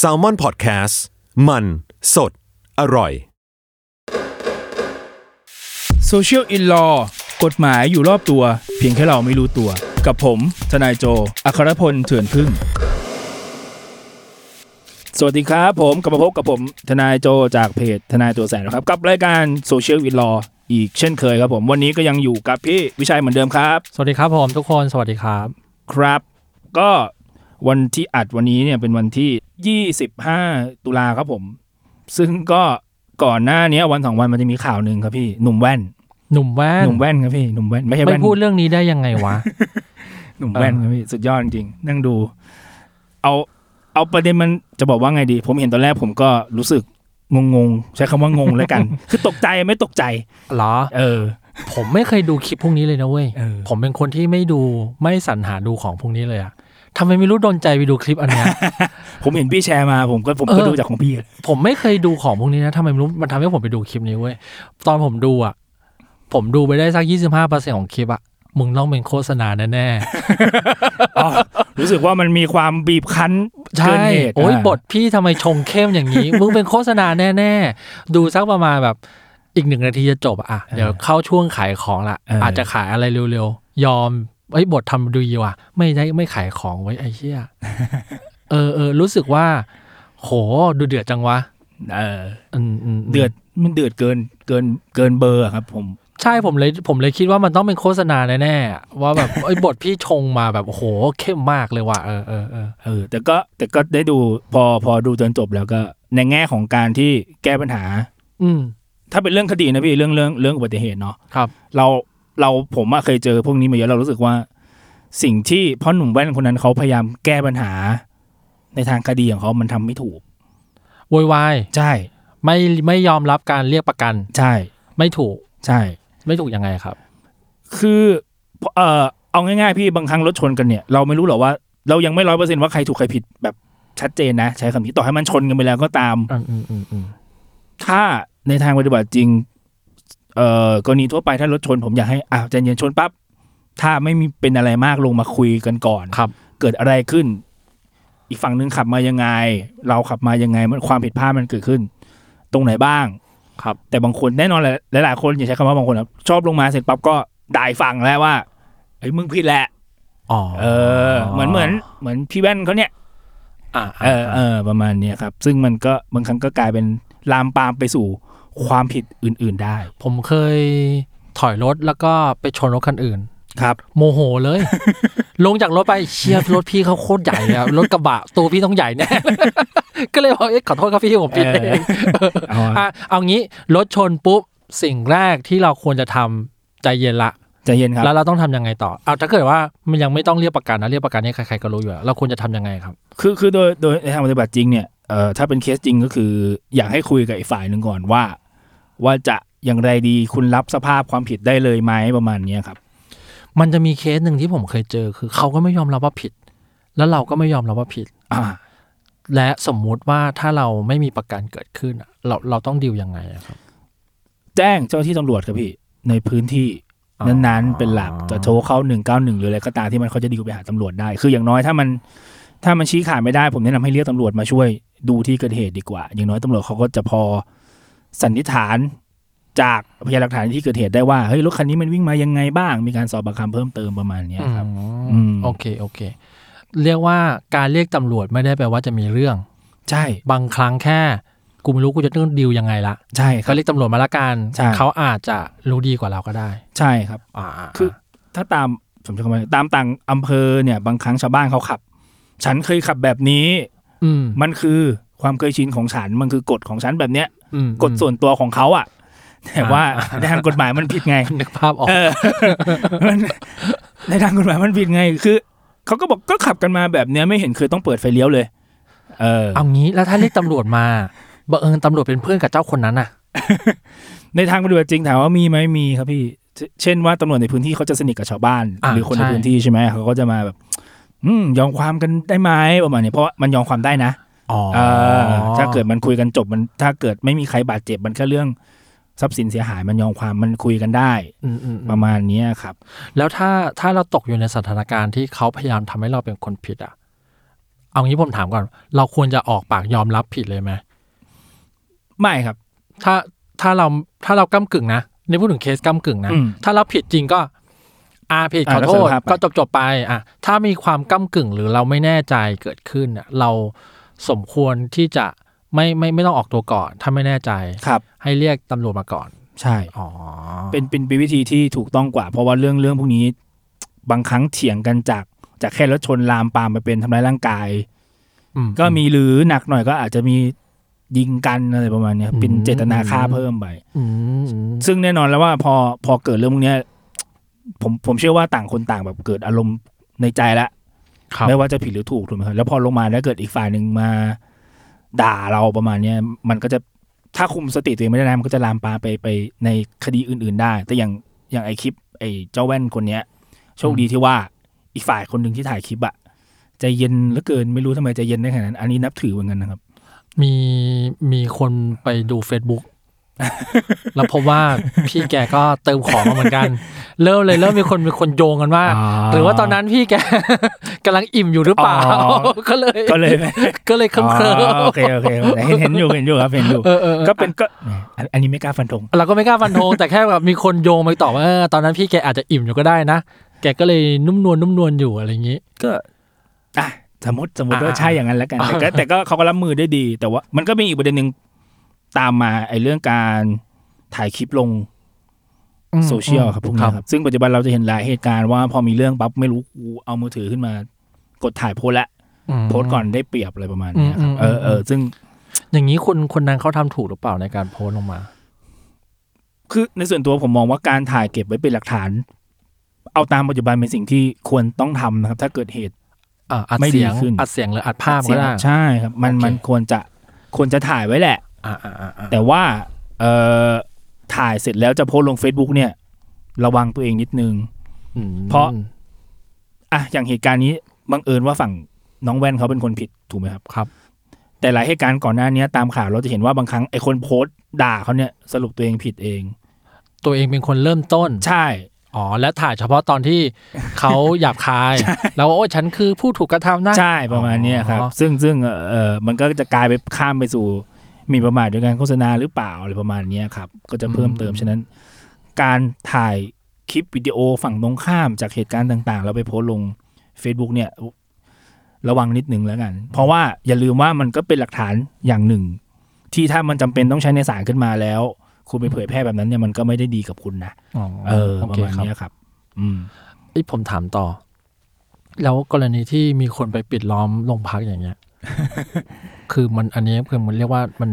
s a l ม o n PODCAST มัน สด อร่อย Social in Law กฎหมายอยู่รอบตัว เพียงแค่เราไม่รู้ตัว กับผม ทนายโจ อัครพลเถื่อนพึ่ง สวัสดีครับผมกลับมาพบกับผม ทนายโจจากเพจทนายตัวแสนนะครับ กับรายการ Social in Law อีกเช่นเคยครับผม วันนี้ก็ยังอยู่กับพี่วิชัยเหมือนเดิมครับ สวัสดีครับผมทุกคนสวัสดีครับ ครับ ก็ วันที่อัดวันนี้เนี่ยเป็นวันที่ 25 ตุลาครับผม ซึ่งก็ก่อนหน้านี้วันสองวันมันจะมีข่าวหนึ่งครับพี่หนุ่มแว่น หนุ่มแว่นหนุ่มแว่นครับพี่หนุ่มแว่นไม่ใช่ไม่แว่นพูดเรื่องนี้ได้ยังไงวะ หนุ่มแว่นครับพี่สุดยอดจริงๆนั่งดู เอาเอาประเด็นมันจะบอกว่าไงดี ผมเห็นตอนแรกผมก็รู้สึกงงๆใช้คำว่างงแล้วกัน คือตกใจไม่ตกใจเหรอ เออ ผมไม่เคยดูคลิปพวกนี้เลยนะเว้ยเออผมเป็นคนที่ไม่ดูไม่สรรหาดูของพวกนี้เลยอะ ทำไมไม่รู้โดนใจไปดูคลิปอันเนี้ย ผมเห็นพี่แชร์มาผมก็ผมก็เออดูจากของพี่ ผมไม่เคยดูของพวกนี้นะทำไมไม่รู้มันทำให้ผมไปดูคลิปนี้เว้ยตอนผมดูอะผมดูไปได้สักยี่สิบห้าเปอร์เซ็นของคลิปอะมึงต้องเป็นโฆษณาแน่อ๋อรู้สึกว่ามันมีความบีบคั้นๆใช่เกินเหตุโอ้ยะบทพี่ทำไมชงเข้มอย่างนี้ มึงเป็นโฆษณาแน่ๆ ดูสักประมาณแบบอีกหนึ่งนาทีจะจบอะอะ เดี๋ยวเข้าช่วงขายของละเออออาจจะขายอะไรเร็วๆ ยอม ไอ้ยบททำดีว่ะ ไม่ได้ไม่ขายของไว้ไอ้เหี้ยเออเออรู้สึกว่า โหดูเดือดจังวะเอออืมอืมมเดือดมันเดือดเกินเกินเกินเบอร์อะครับ ผมใช่ผมเลยผมเลยคิดว่ามันต้องเป็นโฆษณาแน่ๆอะว่าแบบไอ้บทพี่ชงมาแบบโอ้โหเข้มมากเลยว่ะเออเออเออเออแต่ก็แต่ก็ได้ดูพอพอดูจนจบแล้วก็ ในแง่ของการที่แก้ปัญหา อืมถ้าเป็นเรื่องคดีนะพี่เรื่องเรื่องเรื่องอุบัติเหตุเนาะครับ เรา เราผมอะเคยเจอพวกนี้มาเยอะเรารู้สึกว่า สิ่งที่พ่อหนุ่มแว่นคนนั้นเขาพยายามแก้ปัญหา ในทางคดีของเขามันทำไม่ถูกโวยวายใช่ ไม่ไม่ยอมรับการเรียกประกัน ใช่ ไม่ถูกใช่ ไม่ถูกยังไงครับ คือเออเอาง่ายๆพี่บางครั้งรถชนกันเนี่ยเราไม่รู้หรอกว่าเรายังไม่ร้อยเปอร์เซ็นว่าใครถูกใครผิดแบบชัดเจนนะ ใช้คำนี้ต่อให้มันชนกันไปแล้วก็ตามอืมอืมอืมอืมถ้าในทางปฏิบัติจริง เอ่อกรณีทั่วไปถ้ารถชน ผมอยากให้อ่าใจเย็นชนปั๊บถ้าไม่มีเป็นอะไรมากลงมาคุยกันก่อนครับ เกิดอะไรขึ้น อีกฝั่งหนึ่งขับมายังไง เราขับมายังไงมันความผิดพลาดมันเกิดขึ้น ตรงไหนบ้าง ครับ แต่บางคนแน่นอนแหละหลายๆคนอย่าใช้คำว่าบางคนครับชอบลงมาเสร็จปั๊บก็ด่ายฝั่งแล้วว่าเฮ้ยมึงผิดแหละอ๋อเออ เหมือนเหมือนเหมือนพี่แว่นเขาเนี่ยอ่าเออเออประมาณเนี้ยครับ ซึ่งมันก็บางครั้งก็กลายเป็นลามปามไปสู่ ความผิดอื่นๆได้ ผมเคยถอยรถแล้วก็ไปชนรถคันอื่นครับ โมโหเลย ลงจากรถไปเชียรถพี่เขาโคตรใหญ่เลยอะรถกระบะตัวพี่ต้องใหญ่แน่ก็เลยบอกเอ๊ะขอโทษครับพี่ผมผิดเออเองเอาอะอะเอางี้รถชนปุ๊บสิ่งแรกที่เราควรจะทำใจเย็นละใจเย็นครับแล้วเราต้องทำยังไงต่อเอาถ้าเกิดว่ามันยังไม่ต้องเรียกประกันนะเรียกประกันนี่ใครๆก็รู้อยู่แล้วเราควรจะทำยังไงครับ คือคือโดยโดยในทางปฏิบัติจริงเนี่ยเอ่อถ้าเป็นเคสจริงก็คือ อยากให้คุยกับอีกฝ่ายหนึ่งก่อนว่า ว่าจะอย่างไรดีคุณรับสภาพความผิดได้เลยไหมประมาณเนี้ยครับ มันจะมีเคสหนึ่งที่ผมเคยเจอคือ เขาก็ไม่ยอมรับว่าผิด แล้วเราก็ไม่ยอมรับว่าผิด อ่า และสมมุติว่าถ้าเราไม่มีประกันเกิดขึ้นอะเราเราต้องดิวยังไงอะครับ แจ้งเจ้าหน้าที่ตำรวจครับพี่ในพื้นที่อ๋อนั้นๆเป็นหลักจะโทรเข้าหนึ่งเก้าหนึ่งหรืออะไรก็ตามที่มันเขาจะดีลไปหาตำรวจได้ คืออย่างน้อยถ้ามัน ถ้ามันชี้ขาดไม่ได้ ผมแนะนำให้เรียกตำรวจมาช่วยดูที่เกิดเหตุดีกว่า อย่างน้อยตำรวจเขาก็จะพอ สันนิษฐานจากพยานหลักฐานที่เกิดเหตุได้ว่า เฮ้ยรถคันนี้มันวิ่งมายังไงบ้าง มีการสอบปากคำเพิ่มเติมประมาณเนี้ยครับอืมโอเคโอเค เรียกว่าการเรียกตำรวจไม่ได้แปลว่าจะมีเรื่อง ใช่ บางครั้งแค่กูไม่รู้กูจะต้องดิวยังไงละใช่ครัก็บเรียกตำรวจมาละกันใช่เขาอาจจะรู้ดีกว่าเราก็ได้ ใช่ครับอ่าคือ ถ้าตามผมจะคำว่าตามต่างอำเภอเนี่ย บางครั้งชาวบ้านเขาขับ ฉันเคยขับแบบนี้ อืมมันคือ ความเคยชินของฉันมันคือกฎของฉันแบบเนี้ยอืมกฎส่วนตัวของเขาอะแต่ว่าอ่าในทางกฎหมายมันผิดไงนึกภาพออกเออมันในทางกฎหมายมันผิดไง คือเขาก็บอกก็ขับกันมาแบบเนี้ยไม่เห็นเคยต้องเปิดไฟเลี้ยวเลย เออเอางี้แล้วถ้าเรียกตำรวจมาบังเอิญตำรวจเป็นเพื่อนกับเจ้าคนนั้นน่ะ ในทางปฏิบัติจริงถามว่ามีไหมมีครับพี่ เชเช่นว่าตำรวจในพื้นที่เขาจะสนิทกับชาวบ้านอ่าหรือคนในใช่พื้นที่ใช่ไหมเขาก็จะมาแบบ อืมยอมความกันได้ไหมประมาณนี้เพราะว่ามันยอมความได้นะอ๋อเออ ถ้าเกิดมันคุยกันจบมันถ้าเกิดไม่มีใครบาดเจ็บมันแค่เรื่องทรัพย์สินเสียหายมันยอมความมันคุยกันได้อืมอืมอืมประมาณเนี้ยครับ แล้วถ้าถ้าเราตกอยู่ในสถานการณ์ที่เขาพยายามทำให้เราเป็นคนผิดอะ เอางี้ผมถามก่อน เราควรจะออกปากยอมรับผิดเลยไหมไม่ครับ ถ้าถ้าเราถ้าเราก้ากึ่งนะในพูดถึงเคสก้ากึ่งนะอืมถ้าเราผิดจริงก็อาผิดขอ่าอโทษก็สารภาพไปก็จบจบๆไปอะถ้ามีความก้ากึ่งหรือเราไม่แน่ใจเกิดขึ้นอะเรา สมควรที่จะไม่ไม่ไม่ต้องออกตัวก่อน ถ้าไม่แน่ใจครับ ให้เรียกตำรวจมาก่อน ใช่อ๋อเป็นเป็นเป็นวิธีที่ถูกต้องกว่า เพราะว่าเรื่องเรื่องพวกนี้ บางครั้งเถียงกันจากจากแค่รถชนลามปามไปเป็นทำร้ายร่างกายอืก็มีหรือหนักหน่อยก็อาจจะมียิงกันอะไรประมาณเนี้ยครับเป็นเจตนาฆ่าเพิ่มไปอืมอืมซึ่งแน่นอนแล้วว่าพอพอเกิดเรื่องพวกเนี้ยผมผมเชื่อว่าต่างคนต่างแบบเกิดอารมณ์ในใจแล้วครับ ไม่ว่าจะผิดหรือถูกถูกไหมครับแล้วพอลงมาแล้วเกิดอีกฝ่ายหนึ่งมา ด่าเราประมาณเนี้ยมันก็จะถ้าคุมสติตัวเองไม่ได้นะมันก็จะลามปามไปไปในคดีอื่น ๆ ได้ แต่อย่างอย่างไอคลิป ไอเจ้าแว่นคนเนี้ย โชคดีที่ว่าอีกฝ่ายคนหนึ่งที่ถ่ายคลิปอะใจเย็นเหลือเกินไม่รู้ทำไมใจเย็นได้ขนาดนั้น อันนี้นับถือเหมือนกันนะครับ มีมีคนไปดู Facebook แล้วพบว่าพี่แกก็เติมของมาเหมือนกัน เริ่มเลยเริ่มมีคนมีคนโยงกันว่าอ๋อหรือว่าตอนนั้นพี่แกกำลังอิ่มอยู่หรือเปล่าอ๋อก็เลย ก็เลยก็เลยเคลิ้มเคลิ้มอ๋อโอเคโอเคเห็นเห็นอยู่เห็นอยู่ครับเห็นอยู่เออเออก็เป็นก็อันอันนี้ไม่กล้าฟันธงเราก็ไม่กล้าฟันธงแต่แค่แบบมีคนโยงไปต่อว่าเออตอนนั้นพี่แกอาจจะอิ่มอยู่ก็ได้นะแกก็เลยนุ่มนวลนุ่มนวลอยู่อะไรอย่างนี้ ก็อะสมมติสมมติว่าอ่าใช่อย่างนั้นแล้วกันแต่ก็แต่ก็เขาก็รับมือได้ดี แต่ว่ามันก็มีอีกประเด็นหนึ่ง ตามมาไอ้เรื่องการถ่ายคลิปลงโซเชียลครับพวกนี้ครับ ซึ่งปัจจุบันเราจะเห็นหลายเหตุการณ์ว่าพอมีเรื่องปั๊บไม่รู้กูเอามือถือขึ้นมา กดถ่ายโพสต์ละมโพสต์ก่อนได้เปรียบอะไรประมาณเนี้ยครับอืมอืมเออเออซึ่ง อย่างนี้คนคนนั้นเขาทำถูกหรือเปล่าในการโพสต์ลงมา คือในส่วนตัวผมมองว่าการถ่ายเก็บไว้เป็นหลักฐาน เอาตามปัจจุบันเป็นสิ่งที่ควรต้องทำนะครับ ถ้าเกิดเหตุอ่าอัดไม่ดีเสียงขึ้นอัดเสียงหรืออัดภาพก็ได้ใช่ครับ มันโอเคมันควรจะควรจะถ่ายไว้แหละอ่าอ่าอ่าอ่า แต่ว่าเอ่อถ่ายเสร็จแล้วจะโพสต์ลง Facebook เนี่ย ระวังตัวเองนิดนึงอืมเพราะ อะอย่างเหตุการณ์นี้บังเอิญว่าฝั่งน้องแว่นเขาเป็นคนผิดถูกไหมครับครับ แต่หลายเหตุการณ์ก่อนหน้านี้ตามข่าวเราจะเห็นว่าบางครั้งไอ้คนโพสต์ด่าเขาเนี่ยสรุปตัวเองผิดเอง ตัวเองเป็นคนเริ่มต้น ใช่อ๋อและถ่ายเฉพาะตอนที่เขาหยาบคาย แล้วว่าโอ้ฉันคือผู้ถูกกระทำนะใช่ประมาณเนี้ยครับอ๋อซึ่งซึ่งเอ่อเออมันก็จะกลายไปข้ามไปสู่ห มีประมาทโดยการโฆษณาหรือเปล่าอะไรประมาณเนี้ยครับ ก็จะเพิ่มเติมฉะนั้น การถ่ายคลิปวิดีโอฝั่งตรงข้ามจากเหตุการณ์ต่างๆแล้วไปโพสต์ลง Facebook เนี่ยระวังนิดนึงแล้วกัน เพราะว่าอย่าลืมว่ามันก็เป็นหลักฐานอย่างหนึ่ง ที่ถ้ามันจำเป็นต้องใช้ในศาลขึ้นมาแล้ว คุณไปเผยแพร่แบบนั้นเนี่ยมันก็ไม่ได้ดีกับคุณนะอ๋อเออโอประเคมาณครับเนี้ยครับ อืมเอ้ยผมถามต่อ แล้วกรณีที่มีคนไปปิดล้อมโรงพักอย่างเงี้ย คือมันอันนี้คือมันเรียกว่ามัน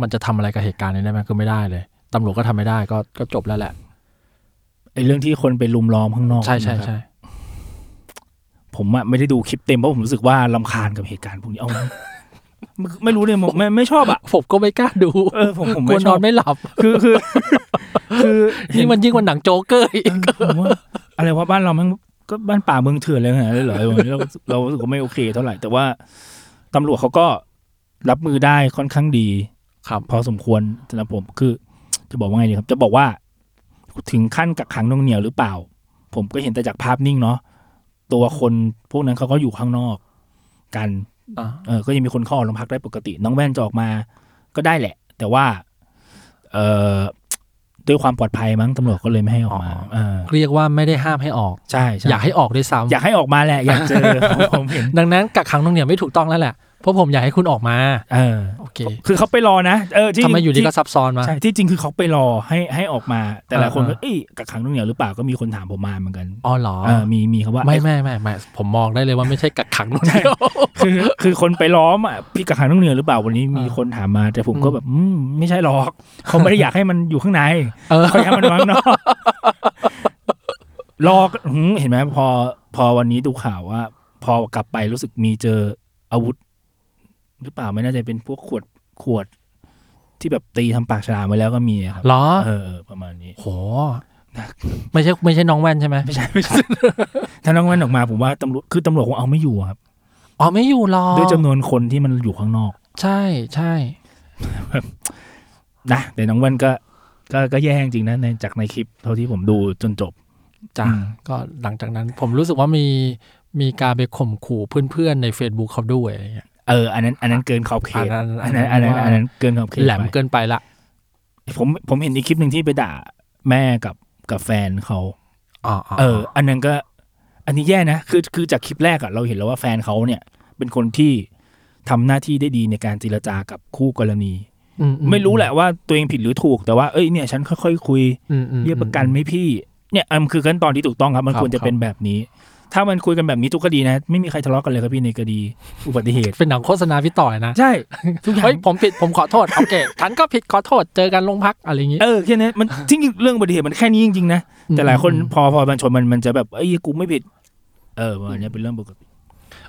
มันจะทำอะไรกับเหตุการณ์นี้ได้ไหมคือไม่ได้เลยตำรวจก็ทำไม่ได้ก็ก็จบแล้วแหละไอ้เรื่องที่คนไปลุมล้อมข้างนอกใช่ใช่นะครับใช่ผมอะไม่ได้ดูคลิปเต็มเพราะผมรู้สึกว่าลำคาญกับเหตุการณ์พวกนี้เอาไม่ไม่รู้เนี่ยผมไม่ไม่ชอบอะผมก็ไม่กล้าดู เออผมผมกลัวไม่ชนออบนไม่หลับ คือคือ คือเห็นี่มันยิ่งกว่าหนังโจ๊กเกอร์อีกเออผมว่าอะไรว่าบ้านเรามันก็บ้านป่าเมืองเถื่อนเลยนะเลยเหรอเราเรารู้สึกว่าไม่โอเคเท่าไหร่แต่ว่า ตำรวจเขาก็รับมือได้ค่อนข้างดีครับพอสมควรสำหรับผมคือ จะบอกว่าไงดีครับ จะบอกว่า ถึงขั้นกักขังหน่วงเหนียวหรือเปล่า ผมก็เห็นแต่จากภาพนิ่งเนาะตัวคนพวกนั้นเขาก็อยู่ข้างนอก กันอ่าเออ ก็ยังมีคนเข้าออกโรงพักได้ปกติ น้องแว่นจะออกมาก็ได้แหละ แต่ว่า เอ่อด้วยความปลอดภัยมั้งตำรวจก็เลยไม่ให้ออกมาเออเรียกว่าไม่ได้ห้ามให้ออกใช่ใช่อยากให้ออกด้วยซ้ำอยากให้ออกมาแหละอยากเจอผมผมเห็นดังนั้นกักขังตรงเหนียวไม่ถูกต้องแล้วแหละ เพราะผมอยากให้คุณออกมา เออโอเค คือเขาไปรอนะ เออที่ทำไมอยู่ดีที่ก็ซับซ้อนมา ใช่ ที่จริงคือเขาไปรอให้ให้ออกมา แต่หลายคนก็อ่าเอ้ยกักขังหน่วงเหนียวหรือเปล่า ก็มีคนถามผมมาเหมือนกัน อ๋อเหรอเออมีมีคำว่า ไม่เอ้ยไม่ไม่ไม่ผมมองได้เลยว่าไม่ใช่กักขังตรงเหนียว คือคือคนไปล้อมอะพี่กักขังหน่วงเหนียวหรือเปล่าวันนี้มีอ่าคนถามมา แต่ผมก็อืมแบบอืมไม่ใช่หรอก เขาไม่ได้อยากให้มันอยู่ข้างในเออเขาอยากให้มันวางนอกรอหืมเห็นไหมพอพอวันนี้ดูข่าวว่า พอกลับไปรู้สึกมีเจออาวุธ หรือเปล่าไม่น่าจะเป็นพวกขวดขวดที่แบบตีทำปากฉลามไว้แล้วก็มีอะครับเหรอเออเออประมาณนี้โหไม่ใช่ไม่ใช่น้องแว่นใช่ไหมไม่ใช่ไม่ใช่ถ้าน้องแว่นออกมาผมว่าตำรวจคือตำรวจคงเอาไม่อยู่อะครับอ๋อไม่อยู่หรอกด้วยจำนวนคนที่มันอยู่ข้างนอก ใช่ใช่นะแต่น้องแว่นก็ก็ก็แย่จริงๆนะในจากในคลิปเท่าที่ผมดูจนจบจ้ะอืมก็หลังจากนั้นผมรู้สึกว่ามีมีการไปข่มขู่เพื่อนๆใน Facebook เขาด้วยอะไรเงี้ย เอออันนั้นอันนั้นเกินขอบเขตอัอันนนั้นั้นนอันนั้นว่าอันนั้นเกินขอบเขตแหลมไปเกินไปละผมผมเห็นอีกคลิปหนึ่งที่ไปด่าแม่กับกับแฟนเขาอ๋อเออ อันนั้นก็ อันนี้แย่นะคือคือจากคลิปแรกอะเราเห็นแล้วว่าแฟนเขาเนี่ย เป็นคนที่ทำหน้าที่ได้ดีในการเจรจากับคู่กรณีอือืไม่รู้แหละว่าตัวเองผิดหรือถูกแต่ว่าเอ้ยเนี่ยฉันค่อยๆคุยอืมอืมเรียกประกันไหมพี่ เนี่ยอันคือขั้นตอนที่ถูกต้องครับ มันครับควรจะเป็นแบบนี้ ถ้ามันคุยกันแบบนี้ทุกคดีนะ ไม่มีใครทะเลาะกันเลยครับพี่ในคดี อุบัติเหตุ เป็นหนังโฆษณาพี่ต่อยนะ ใช่ทุกอย่างเฮ้ยผมผิดผมขอโทษ โอเคฉันก็ผิดขอโทษเจอกันโรงพักอะไรอย่างงี้ เออแค่นี้มันจริงๆเรื่องอุบัติเหตุมันแค่นี้จริงๆนะ แต่หลายคนอืมพอพอมันชนมันมันจะแบบเอ้ยกูไม่ผิด เอออันเนี้ยเป็นเรื่องปกติ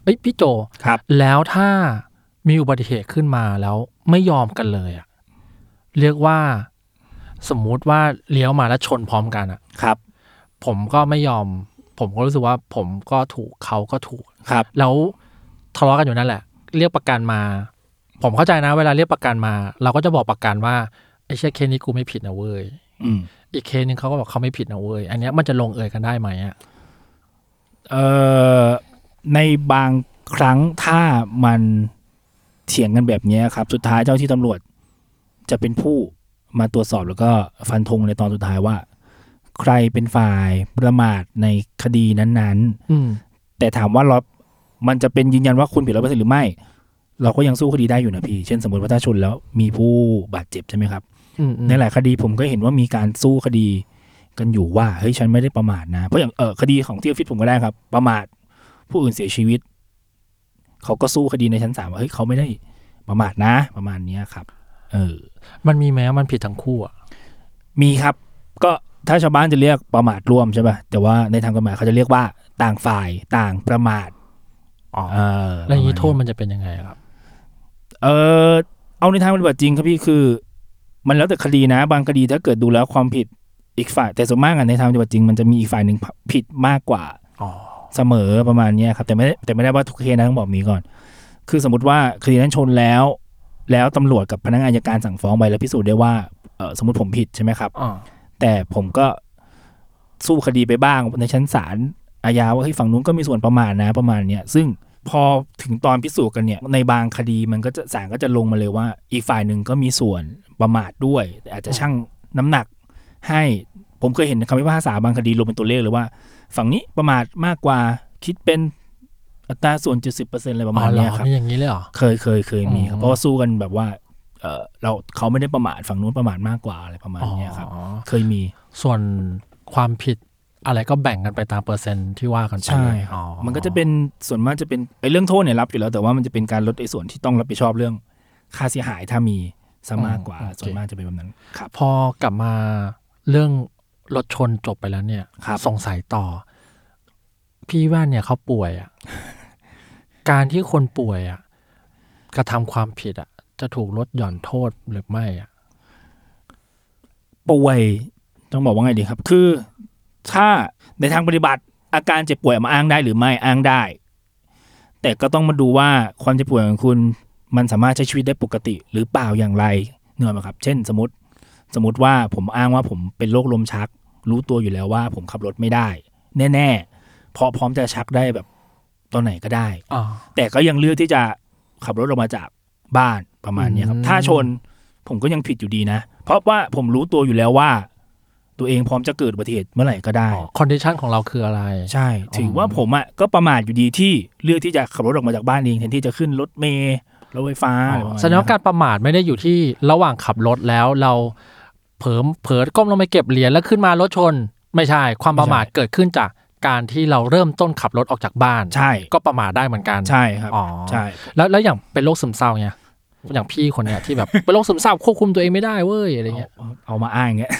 เอ้ยพี่โจครับ แล้วถ้ามีอุบัติเหตุขึ้นมาแล้วไม่ยอมกันเลยอะเรียกว่าสมมุติว่าเลี้ยวมาแล้วชนพร้อมกันอะครับ ผมก็ไม่ยอม ผมก็รู้สึกว่าผมก็ถูกเขาก็ถูกครับ แล้วทะเลาะกันอยู่นั่นแหละ เรียกประกันมา ผมเข้าใจนะ เวลาเรียกประกันมา เราก็จะบอกประกันว่าไอ้เชี่ยเคสนี้กูไม่ผิดนะเว้ยอืมอีกเคสนึงเขาก็บอกเขาไม่ผิดนะเว้ยอันเนี้ยมันจะลงเอยกันได้ไหมอะเอ่อในบางครั้งถ้ามันเถียงกันแบบเนี้ยครับ สุดท้ายเจ้าที่ตำรวจจะเป็นผู้มาตรวจสอบแล้วก็ฟันธงในตอนสุดท้ายว่า ใครเป็นฝ่ายประมาทในคดีนั้นอืมๆแต่ถามว่าเรามันจะเป็นยืนยันว่าคุณผิดร้อยเปอร์เซ็นหรือไม่ เราก็ยังสู้คดีได้อยู่นะพี่ เช่นสมมติว่าถ้าชนแล้วมีผู้บาดเจ็บใช่ไหมครับอืมอืมในหลายคดีผมก็เห็นว่ามีการสู้คดีกันอยู่ว่าเฮ้ยฉันไม่ได้ประมาทนะ เพราะอย่างเออคดีของที่ออฟฟิศผมก็ได้ครับ ประมาทผู้อื่นเสียชีวิต เขาก็สู้คดีในชั้นศาลว่าเฮ้ยเขาไม่ได้ประมาทนะ ประมาณเนี้ยครับ เออ มันมีไหมว่ามันผิดทั้งคู่อะมีครับ ก็ ถ้าชาวบ้านจะเรียกประมาทร่วมใช่ป่ะแต่ว่าในทางกฎหมายเขาจะเรียกว่าต่างฝ่ายต่างประมาทอ๋อเออแล้วอย่างนี้ประโทมาณษมันจะเป็นยังไงครับ เออเอาในทางปฏิบัติจริงครับพี่คือ มันแล้วแต่คดีนะ บางคดีถ้าเกิดดูแล้วความผิดอีกฝ่าย แต่ส่วนมากอะในทางปฏิบัติจริง มันจะมีอีกฝ่ายหนึ่งผิดมากกว่าอ๋อเสมอประมาณเนี้ยครับ แต่ไม่ได้แต่ไม่ได้ว่าทุกเคสนะต้องบอกนี้ก่อน คือสมมติว่าคดีนั้นชนแล้ว แล้วตำรวจกับพนักงานอัยการสั่งฟ้องไปแล้วพิสูจน์ได้ว่าเออสมมติผมผิดใช่ไหมครับอ๋อ แต่ผมก็สู้คดีไปบ้างในชั้นศาลอาญาว่าเฮ้ยฝั่งนู้นก็มีส่วนประมาทนะประมาณเนี้ยซึ่งพอถึงตอนพิสูจน์กันเนี่ยในบางคดีมันก็จะศาลก็จะลงมาเลยว่า อีกฝ่ายหนึ่งก็มีส่วนประมาทด้วยแต่อาจจะชั่งน้ำหนักให้ผมเคยเห็นคำพิพากษาบางคดีลงเป็นตัวเลขเลยว่า ฝั่งนี้ประมาทมากกว่าคิดเป็นอัตราส่วนเจ็ดสิบเปอร์เซ็นต์อะไรประมาณอ๋อเหรเนี้ยอครับมีอย่างนี้เลยเหรอเคยเคยเคยมีครับอ๋อเพราะว่าสู้กันแบบว่า เออเราเขาไม่ได้ประมาทฝั่งนู้นประมาทมากกว่าอะไรประมาณเนี้ยครับอ๋อเคยมีส่วนความผิดอะไรก็แบ่งกันไปตามเปอร์เซ็นต์ที่ว่ากันไปใช่อ๋อมันก็จะเป็นส่วนมากจะเป็นไอ้เรื่องโทษเนี่ยรับอยู่แล้วแต่ว่ามันจะเป็นการลดไอ้ส่วนที่ต้องรับผิดชอบเรื่อง ค่าเสียหายถ้ามีซะมากกว่า ส่วนมากจะเป็นแบบนั้นครับพอกลับมาเรื่องรถชนจบไปแล้วเนี่ยครับสงสัยต่อ พี่แว่นเนี่ยเขาป่วยอะการที่คนป่วยอะกระทำความผิดอะ จะถูกลดหย่อนโทษหรือไม่อะป่วยต้องบอกว่าไงดีครับ คือ ถ้าในทางปฏิบัติอาการเจ็บป่วยมาอ้างได้หรือไม่อ้างได้ แต่ก็ต้องมาดูว่าความเจ็บป่วยของคุณ มันสามารถใช้ชีวิตได้ปกติ หรือเปล่าอย่างไรเนื่อไหมครับ เช่น สมมติสมมติว่าผมอ้างว่าผมเป็นโรคลมชัก รู้ตัวอยู่แล้วว่าผมขับรถไม่ได้ แน่ๆเพราะพร้อมจะชักได้แบบตอนไหนก็ได้อ๋อแต่ก็ยังเลือกที่จะขับรถออกมาจากบ้าน ประมาณเนี้ยครับอืมถ้าชนผมก็ยังผิดอยู่ดีนะ เพราะว่าผมรู้ตัวอยู่แล้วว่า ตัวเองพร้อมจะเกิดอุบัติเหตุเมื่อไหร่ก็ได้ condition ของเราคืออะไร ใช่ ถือว่าผมอะก็ประมาทอยู่ดีที่เลือกที่จะขับรถออกมาจากบ้านเองแทนที่จะขึ้นรถเมล์รถไฟฟ้าอะไรประมาณแสดงว่าการประมาทไม่ได้อยู่ที่ระหว่างขับรถแล้วเราเผลอเผลอก้มลงไปเก็บเหรียญแล้วขึ้นมารถชน ไม่ใช่ ความประมาทเกิดขึ้นจากการที่เราเริ่มต้นขับรถออกจากบ้าน ใช่ ก็ประมาทได้เหมือนกัน ใช่ครับ อ๋อ ใช่ แล้วแล้วอย่างเป็นโรคซึมเศร้าเนี่ย อย่างพี่คนเนี้ยที่แบบเป็นโรคซึมเศร้าควบคุมตัวเองไม่ได้เว้ยอะไรเงี้ยเอาเอามาอ้างเงี้ย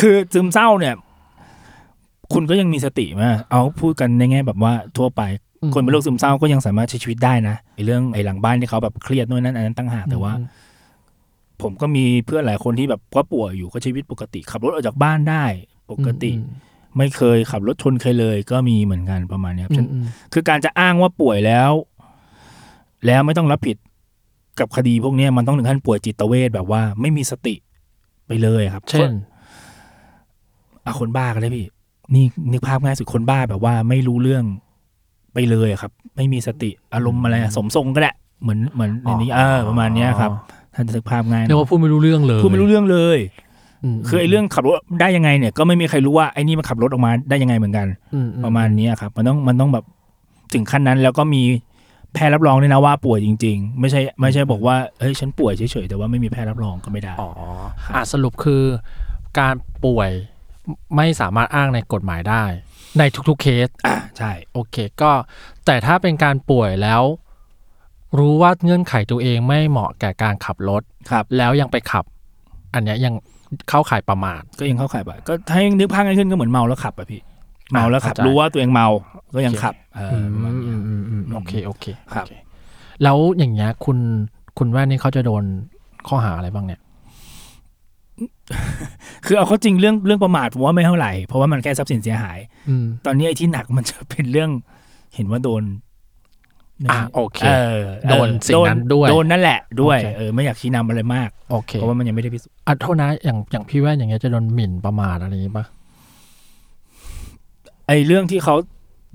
คือซึมเศร้าเนี่ย คุณก็ยังมีสติไหมเอาพูดกันในแง่แบบว่าทั่วไปอืมคนเป็นโรคซึมเศร้าก็ยังสามารถใช้ชีวิตได้นะไอ้เรื่องไอ้หลังบ้านที่เขาแบบเครียดนู่นนั่นอันนั้นตั้งหากแต่ว่า ผมก็มีเพื่อนหลายคนที่แบบก็ป่วยอยู่ก็ใช้ชีวิตปกติ ขับรถออกจากบ้านได้ปกติอืมไม่เคยขับรถชนใครเลยก็มีเหมือนกันประมาณเนี้ยครับอืฉะมนันอืมคือการจะอ้างว่าป่วยแล้ว แล้วไม่ต้องรับผิด กับคดีพวกเนี้ยมันต้องถึงขั้นป่วยจิตเวชแบบว่าไม่มีสติไปเลยครับ เช่นอะคนบ้ากันเลยพี่ นี่นึกภาพง่ายสุดคนบ้าแบบว่าไม่รู้เรื่องไปเลยอะครับ ไม่มีสติอารมณ์อะไรอะสมทรงก็ได้เหมือนเหมือนในนี้เออประมาณเนี้ยครับท่านจะนึกภาพง่ายเรียกว่าพูดไม่รู้เรื่องเลยพูดไม่รู้เรื่องเลยมคือไอ้เรื่องขับรถได้ยังไงเนี่ย ก็ไม่มีใครรู้ว่าไอ้นี่มันขับรถออกมาได้ยังไงเหมือนกันอือืประมาณเนี้ยครับ มันต้องมันต้องแบบถึงขั้นนั้นแล้วก็มี แพทย์รับรองด้วยนะว่าป่วยจริง ๆ ไม่ใช่ไม่ใช่บอกว่าเฮ้ยฉันป่วยเฉยๆแต่ว่าไม่มีแพทย์รับรองก็ไม่ได้อ๋ออะสรุปคือการป่วยไม่สามารถอ้างในกฎหมายได้ ในทุกๆเคสอ่าใช่โอเค ก็แต่ถ้าเป็นการป่วยแล้ว รู้ว่าเงื่อนไขตัวเองไม่เหมาะแก่การขับรถครับ แล้วยังไปขับ อันเนี้ยยังเข้าข่ายประมาทก็ยังเข้าข่ายไปก็ถ้ายังนึกภาพง่ายขึ้นก็เหมือนเมาแล้วขับอะพี่ เมาแล้วขับเข้าใจรู้ว่าตัวเองเมาก็ยังโอเคขับเอออประมาณอืเนี้ยมอืมอืมโอเคโอเคครับโอเแล้วอย่างเงี้ยคุณคุณแว่นนี่เขาจะโดนข้อหาอะไรบ้างเนี่ย คือเอาเข้าจริงเรื่องเรื่องประมาทผมว่าไม่เท่าไหร่ เพราะว่ามันแค่ทรัพย์สินเสียหายอืมตอนนี้ไอ้ที่หนักมันจะเป็นเรื่อง เห็นว่าโดนอะโอเคเออโดนสิ่งนั้นด้วยโดนนั่นแหละด้วยโอเคเออไม่อยากชี้นำอะไรมากโอเคเพราะว่ามันยังไม่ได้พิสูจน์อะโทษนะอย่างอย่างพี่แว่นอย่างเงี้ยจะโดนหมิ่นประมาทอะไรอย่างงี้ปะ ไอ้เรื่องที่เขา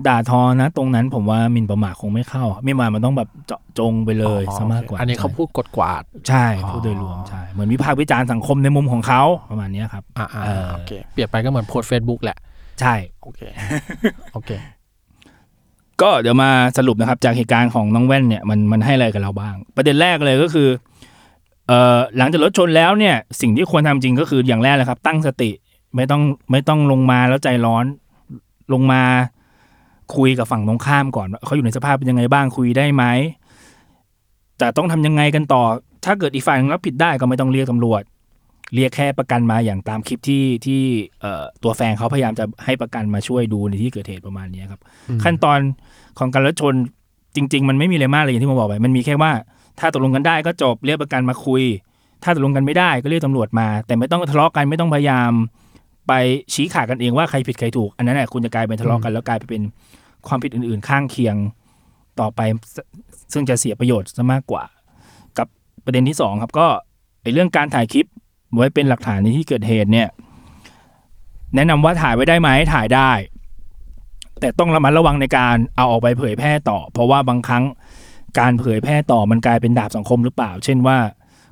ด่าทอนะ ตรงนั้นผมว่าหมินประมาทคงไม่เข้าหมินประมาทมันต้องแบบเจาะจงไปเลยอ๋อซะมากกว่า อันนี้เขาพูดกดกวาด ใช่อ๋อพูดโดยรวมใช่เหมือนวิพากษ์วิจารณ์สังคมในมุมของเขาประมาณเนี้ยครับอ่าอ่าเออโอเคเปรียบไปก็เหมือนโพสเฟซบุ๊กแหละ ใช่โอเคโอเค ก็เดี๋ยวมาสรุปนะครับ จากเหตุการณ์ของน้องแว่นเนี่ยมันมันให้อะไรกับเราบ้าง ประเด็นแรกเลยก็คือเอ่อหลังจากรถชนแล้วเนี่ย สิ่งที่ควรทำจริงก็คืออย่างแรกเลยครับ ตั้งสติไม่ต้องไม่ต้องลงมาแล้วใจร้อน ลงมาคุยกับฝั่งตรงข้ามก่อนว่าเขาอยู่ในสภาพเป็นยังไงบ้างคุยได้ไหมแต่ต้องทำยังไงกันต่อ ถ้าเกิดอีกฝ่ายนึงรับผิดได้ก็ไม่ต้องเรียกตำรวจ เรียกแค่ประกันมาอย่างตามคลิปที่ที่เอ่อตัวแฟนเขาพยายามจะให้ประกันมาช่วยดูในที่เกิดเหตุประมาณนี้ครับ ขั้นตอนของการรถชนจริง ๆ มันไม่มีอะไรมากเลยอย่างที่ผมบอกไปมันมีแค่ว่า ถ้าตกลงกันได้ก็จบเรียกประกันมาคุย ถ้าตกลงกันไม่ได้ก็เรียกตำรวจมา แต่ไม่ต้องทะเลาะกันไม่ต้องพยายาม ไปชี้ขาดกันเองว่าใครผิดใครถูก อันนั้นแหละคุณจะกลายเป็นทะเลาะกันแล้วกลายไปเป็นความผิดอื่น ๆ ข้างเคียงต่อไปซซึ่งจะเสียประโยชน์ซะมากกว่า กับประเด็นที่สองครับ ก็ไอเรื่องการถ่ายคลิปไว้เป็นหลักฐานในที่เกิดเหตุเนี่ย แนะนำว่าถ่ายไว้ได้ไหมถ่ายได้ แต่ต้องระมัดระวังในการเอาออกไปเผยแพร่ต่อ เพราะว่าบางครั้งการเผยแพร่ต่อมันกลายเป็นดาบสังคมหรือเปล่า เช่นว่า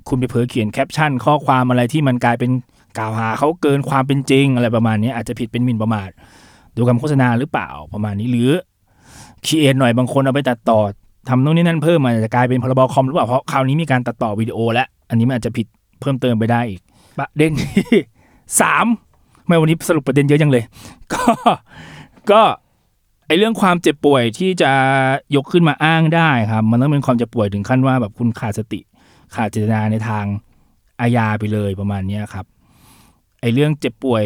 คุณไปเผยเขียนแคปชั่น ข้อความอะไรที่มันกลายเป็น กล่าวหาเขาเกินความเป็นจริงอะไรประมาณนี้อาจจะผิดเป็นหมิ่นประมาทด้วยการโฆษณาหรือเปล่าประมาณนี้หรือ create หน่อยบางคนเอาไปตัดต่อทำโน่นนี่นั่นเพิ่มมันอาจะกลายเป็นพรบคอมหรือเปล่าเพราะคราวนี้มีการตัดต่อวิดีโอแล้วอันนี้มันอาจจะผิดเพิ่มเติมไปได้อีกประเด็นที่สามไม่วันนี้สรุปประเด็นเยอะจังเลย ก็ก็ไอเรื่องความเจ็บป่วยที่จะยกขึ้นมาอ้างได้ครับ มันต้องเป็นความเจ็บป่วยถึงขั้นว่าแบบคุณขาดสติ ขาดเจตนาในทางอาญาไปเลยประมาณนี้ครับ ไอเรื่องเจ็บป่วย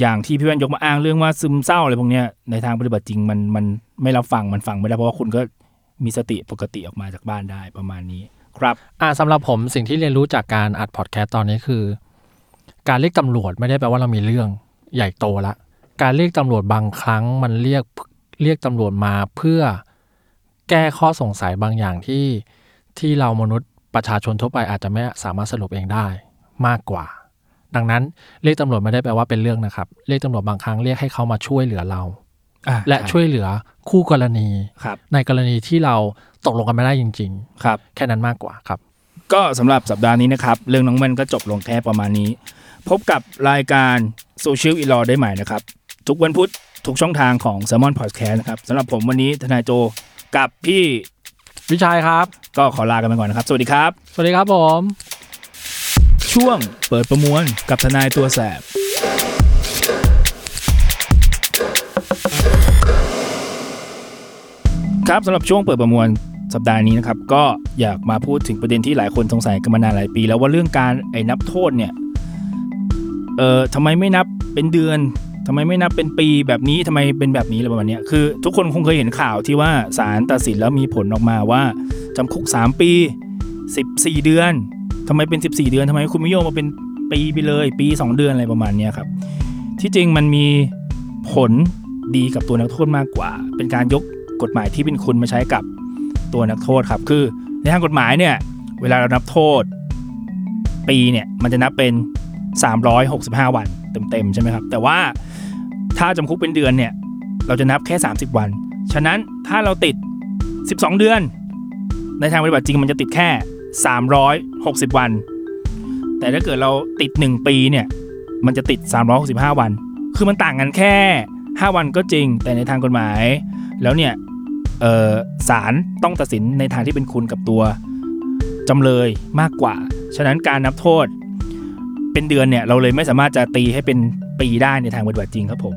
อย่างที่พี่แว่นยกมาอ้างเรื่องว่าซึมเศร้าอะไรพวกเนี้ยในทางปฏิบัติจริงมันมันไม่รับฟังมันฟังไม่ได้เพราะว่าคุณก็มีสติปกติออกมาจากบ้านได้ประมาณนี้ ครับอ่าสำหรับผมสิ่งที่เรียนรู้จากการอัดพอดแคสต์ตอนนี้คือ การเรียกตำรวจไม่ได้แปลว่าเรามีเรื่องใหญ่โตละการเรียกตำรวจบางครั้งมันเรียกเรียกตำรวจมาเพื่อแก้ข้อสงสัยบางอย่างที่ที่เรามนุษย์ประชาชนทั่วไปอาจจะไม่สามารถสรุปเองได้มากกว่า ดังนั้นเรียกตำรวจไม่ได้แปลว่าเป็นเรื่องนะครับ เรียกตำรวจบางครั้งเรียกให้เขามาช่วยเหลือเราอ่าและใช่วยเหลือคู่กรณีครับในกรณีที่เราตกลงกันไม่ได้จริงครับๆแค่นั้นมากกว่าครับ ก็สำหรับสัปดาห์นี้นะครับ เรื่องน้องแว่นก็จบลงแค่ประมาณนี้ พบกับรายการโซเชียลอีลอได้ใหม่นะครับ ทุกวันพุธทุกช่องทางของ s ซ l m o n Podcast นะครับสำหรับผมวันนี้ทนายโจกับพี่วิชัยครับ ก็ขอลากันไปก่อนนะครับ สวัสดีครับ สวัสดีครับผม ช่วงเปิดประมวลกับทนายตัวแสบ ครับสำหรับช่วงเปิดประมวลสัปดาห์นี้นะครับ ก็อยากมาพูดถึงประเด็นที่หลายคนสงสัยกันมานานหลายปี แล้วว่าเรื่องการไอ้นับโทษเนี่ยเอ่อทำไมไม่นับเป็นเดือนทำไมไม่นับเป็นปีแบบนี้ทำไมเป็นแบบนี้อะไรประมาณนี้คือ ทุกคนคงเคยเห็นข่าวที่ว่าศาลตัดสินแล้วมีผลออกมาว่าจำคุก 3 ปี 14 เดือน ทำไมเป็น 14 เดือนทำไมคุณไม่โยงมาเป็นปีไปเลย ปี 2 เดือนอะไรประมาณนี้ครับ ที่จริงมันมีผลดีกับตัวนักโทษมากกว่า เป็นการยกกฎหมายที่เป็นคุณมาใช้กับตัวนักโทษครับ คือในทางกฎหมายเนี่ย เวลาเรานับโทษ ปีเนี่ยมันจะนับเป็น 365 วันเต็มๆใช่ไหมครับ แต่ว่าถ้าจำคุกเป็นเดือนเนี่ย เราจะนับแค่ 30 วัน ฉะนั้นถ้าเราติด 12 เดือน ในทางปฏิบัติจริงมันจะติดแค่ 360 วัน แต่ถ้าเกิดเราติด 1 ปีเนี่ย มันจะติด 365 วัน คือมันต่างกันแค่ 5 วันก็จริง แต่ในทางกฎหมาย แล้วเนี่ยศาลต้องตัดสินในทางที่เป็นคุณกับตัวจำเลยมากกว่า ฉะนั้นการนับโทษเป็นเดือนเนี่ย เราเลยไม่สามารถจะตีให้เป็นปีได้ในทางปฏิบัติจริงครับผม